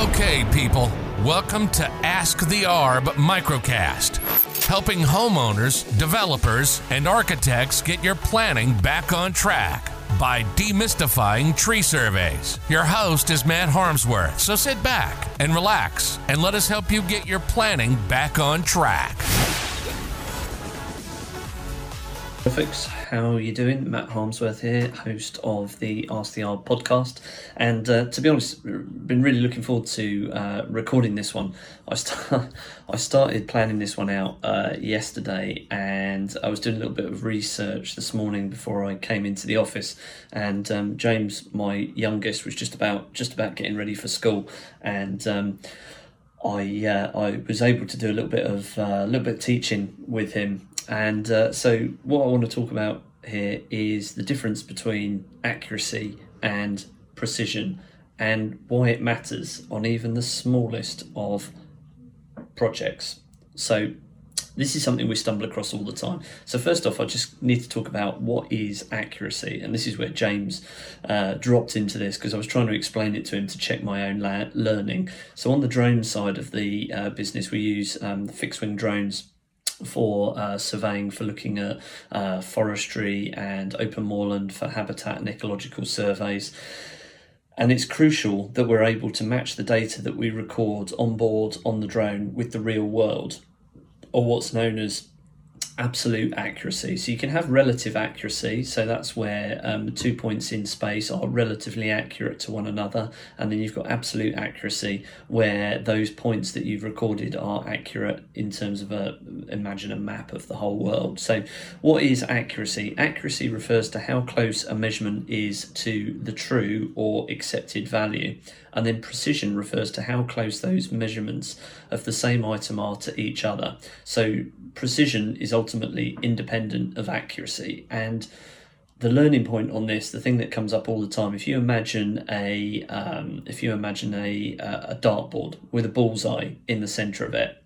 Okay, people, welcome to Ask the Arb microcast, helping homeowners, developers, and architects get your planning back on track by demystifying tree surveys. Your host is Matt Harmsworth, so sit back and relax and let us help you get your planning back on track. Folks, how are you doing? Matt Harmsworth here, host of the Ask the Arb podcast. And uh, to be honest, been really looking forward to uh, recording this one. I, I started planning this one out uh, yesterday and I was doing a little bit of research this morning before I came into the office. And um, James, my youngest, was just about just about getting ready for school. And um, I uh, I was able to do a little bit of uh, a little bit of teaching with him and uh, so, what I want to talk about here is the difference between accuracy and precision and why it matters on even the smallest of projects. So, this is something we stumble across all the time. So, first off, I just need to talk about what is accuracy, and this is where James uh, dropped into this because I was trying to explain it to him to check my own la- learning. So, on the drone side of the uh, business, we use um, fixed wing drones for uh, surveying, for looking at uh, forestry and open moorland for habitat and ecological surveys. And it's crucial that we're able to match the data that we record on board on the drone with the real world, or what's known as absolute accuracy. So you can have relative accuracy. So that's where um, two points in space are relatively accurate to one another. And then you've got absolute accuracy where those points that you've recorded are accurate in terms of a, imagine a map of the whole world. So what is accuracy? Accuracy refers to how close a measurement is to the true or accepted value. And then precision refers to how close those measurements of the same item are to each other. So precision is ultimately independent of accuracy. And the learning point on this, the thing that comes up all the time, if you imagine a um, if you imagine a a dartboard with a bullseye in the centre of it,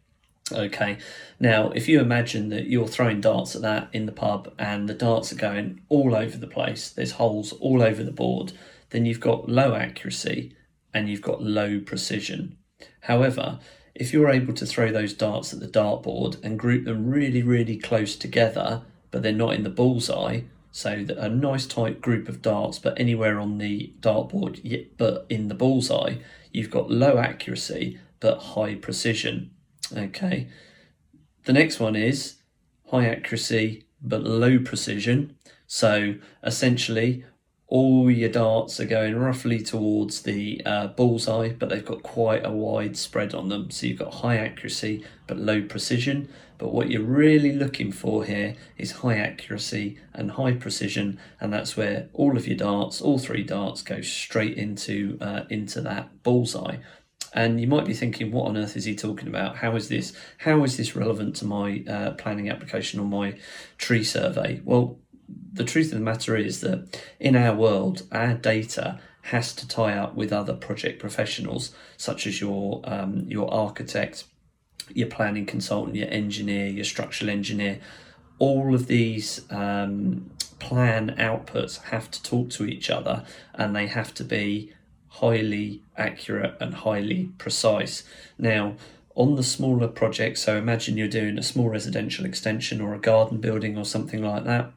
Okay, now if you imagine that you're throwing darts at that in the pub and the darts are going all over the place, there's holes all over the board, then you've got low accuracy and you've got low precision. However, if you're able to throw those darts at the dartboard and group them really, really close together, but they're not in the bullseye, so that a nice tight group of darts, but anywhere on the dartboard, but in the bullseye, you've got low accuracy but high precision. Okay. The next one is high accuracy but low precision. So essentially, all your darts are going roughly towards the uh, bullseye, but they've got quite a wide spread on them. So you've got high accuracy but low precision. But what you're really looking for here is high accuracy and high precision, and that's where all of your darts, all three darts, go straight into uh, into that bullseye. And you might be thinking, what on earth is he talking about? How is this? How is this relevant to my uh, planning application or my tree survey? Well, the truth of the matter is that in our world, our data has to tie up with other project professionals, such as your um, your architect, your planning consultant, your engineer, your structural engineer. All of these um, plan outputs have to talk to each other, and they have to be highly accurate and highly precise. Now, on the smaller projects, so imagine you're doing a small residential extension or a garden building or something like that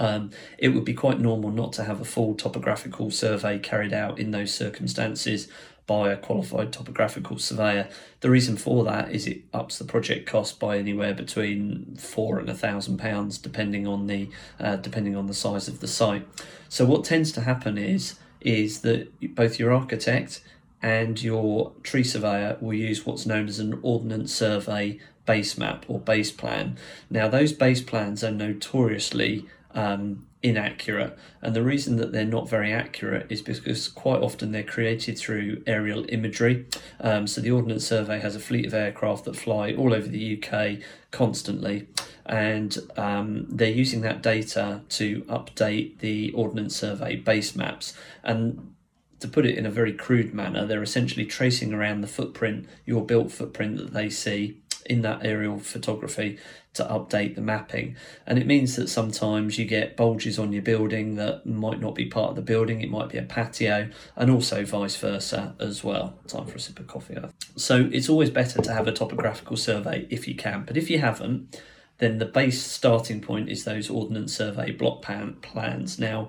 um, it would be quite normal not to have a full topographical survey carried out in those circumstances by a qualified topographical surveyor. The reason for that is it ups the project cost by anywhere between four and a thousand pounds, depending on the uh, depending on the size of the site. So what tends to happen is is that both your architect and your tree surveyor will use what's known as an ordnance survey base map or base plan. Now those base plans are notoriously um, inaccurate. And the reason that they're not very accurate is because quite often they're created through aerial imagery. Um, so the Ordnance Survey has a fleet of aircraft that fly all over the UK constantly. And um, they're using that data to update the Ordnance Survey base maps. And to put it in a very crude manner, they're essentially tracing around the footprint, your built footprint that they see in that aerial photography to update the mapping. And it means that sometimes you get bulges on your building that might not be part of the building, it might be a patio, and also vice versa as well. Time for a sip of coffee. So it's always better to have a topographical survey if you can, but if you haven't, then the base starting point is those Ordnance Survey block plan plans. Now,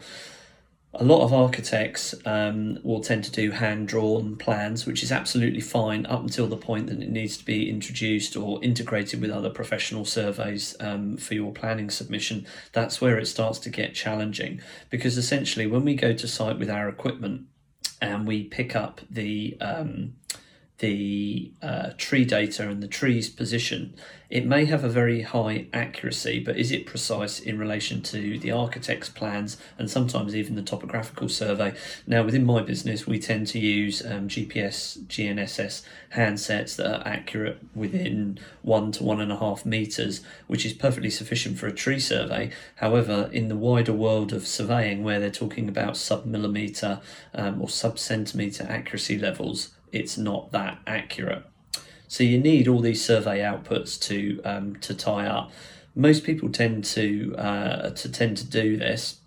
a lot of architects um, will tend to do hand drawn plans, which is absolutely fine up until the point that it needs to be introduced or integrated with other professional surveys um, for your planning submission. That's where it starts to get challenging because essentially, when we go to site with our equipment and we pick up the um, the uh, tree data and the tree's position, it may have a very high accuracy, but is it precise in relation to the architect's plans and sometimes even the topographical survey? Now, within my business, we tend to use um, GPS, GNSS handsets that are accurate within one to one and a half meters, which is perfectly sufficient for a tree survey. However, in the wider world of surveying, where they're talking about sub millimeter um, or sub centimeter accuracy levels, it's not that accurate. So you need all these survey outputs to um, to tie up. Most people tend to uh, to tend to do this.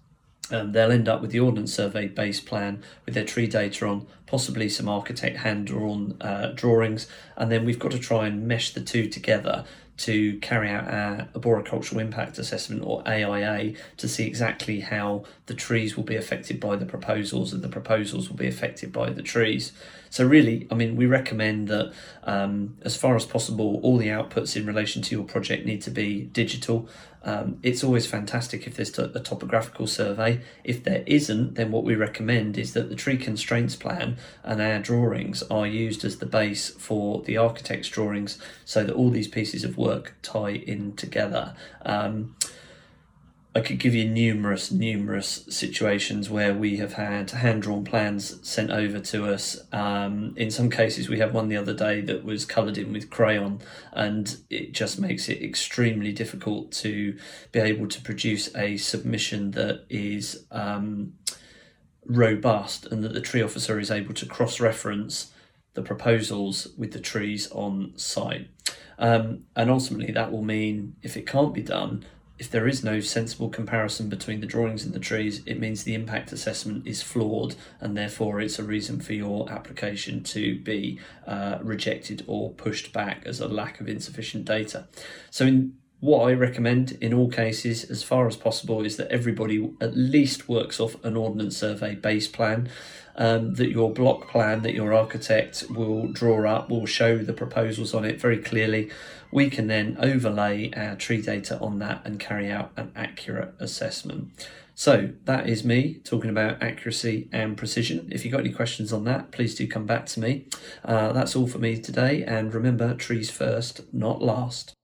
Um, they'll end up with the Ordnance Survey base plan with their tree data on, possibly some architect hand drawn uh, drawings, and then we've got to try and mesh the two together to carry out our arboricultural impact assessment or AIA to see exactly how the trees will be affected by the proposals and the proposals will be affected by the trees. So, really, I mean, we recommend that um, as far as possible, all the outputs in relation to your project need to be digital. Um, it's always fantastic if there's a topographical survey. If there isn't, then what we recommend is that the tree constraints plan and our drawings are used as the base for the architect's drawings so that all these pieces of work tie in together. Um, I could give you numerous, numerous situations where we have had hand drawn plans sent over to us. Um, in some cases, we had one the other day that was coloured in with crayon, and it just makes it extremely difficult to be able to produce a submission that is um, robust and that the tree officer is able to cross reference the proposals with the trees on site. Um, and ultimately, that will mean if it can't be done, if there is no sensible comparison between the drawings and the trees, it means the impact assessment is flawed and therefore it's a reason for your application to be uh, rejected or pushed back as a lack of insufficient data. So, in what I recommend in all cases, as far as possible, is that everybody at least works off an Ordnance Survey base plan. Um, that your block plan that your architect will draw up will show the proposals on it very clearly. We can then overlay our tree data on that and carry out an accurate assessment. So that is me talking about accuracy and precision. If you've got any questions on that, please do come back to me. Uh, that's all for me today. And remember, trees first, not last.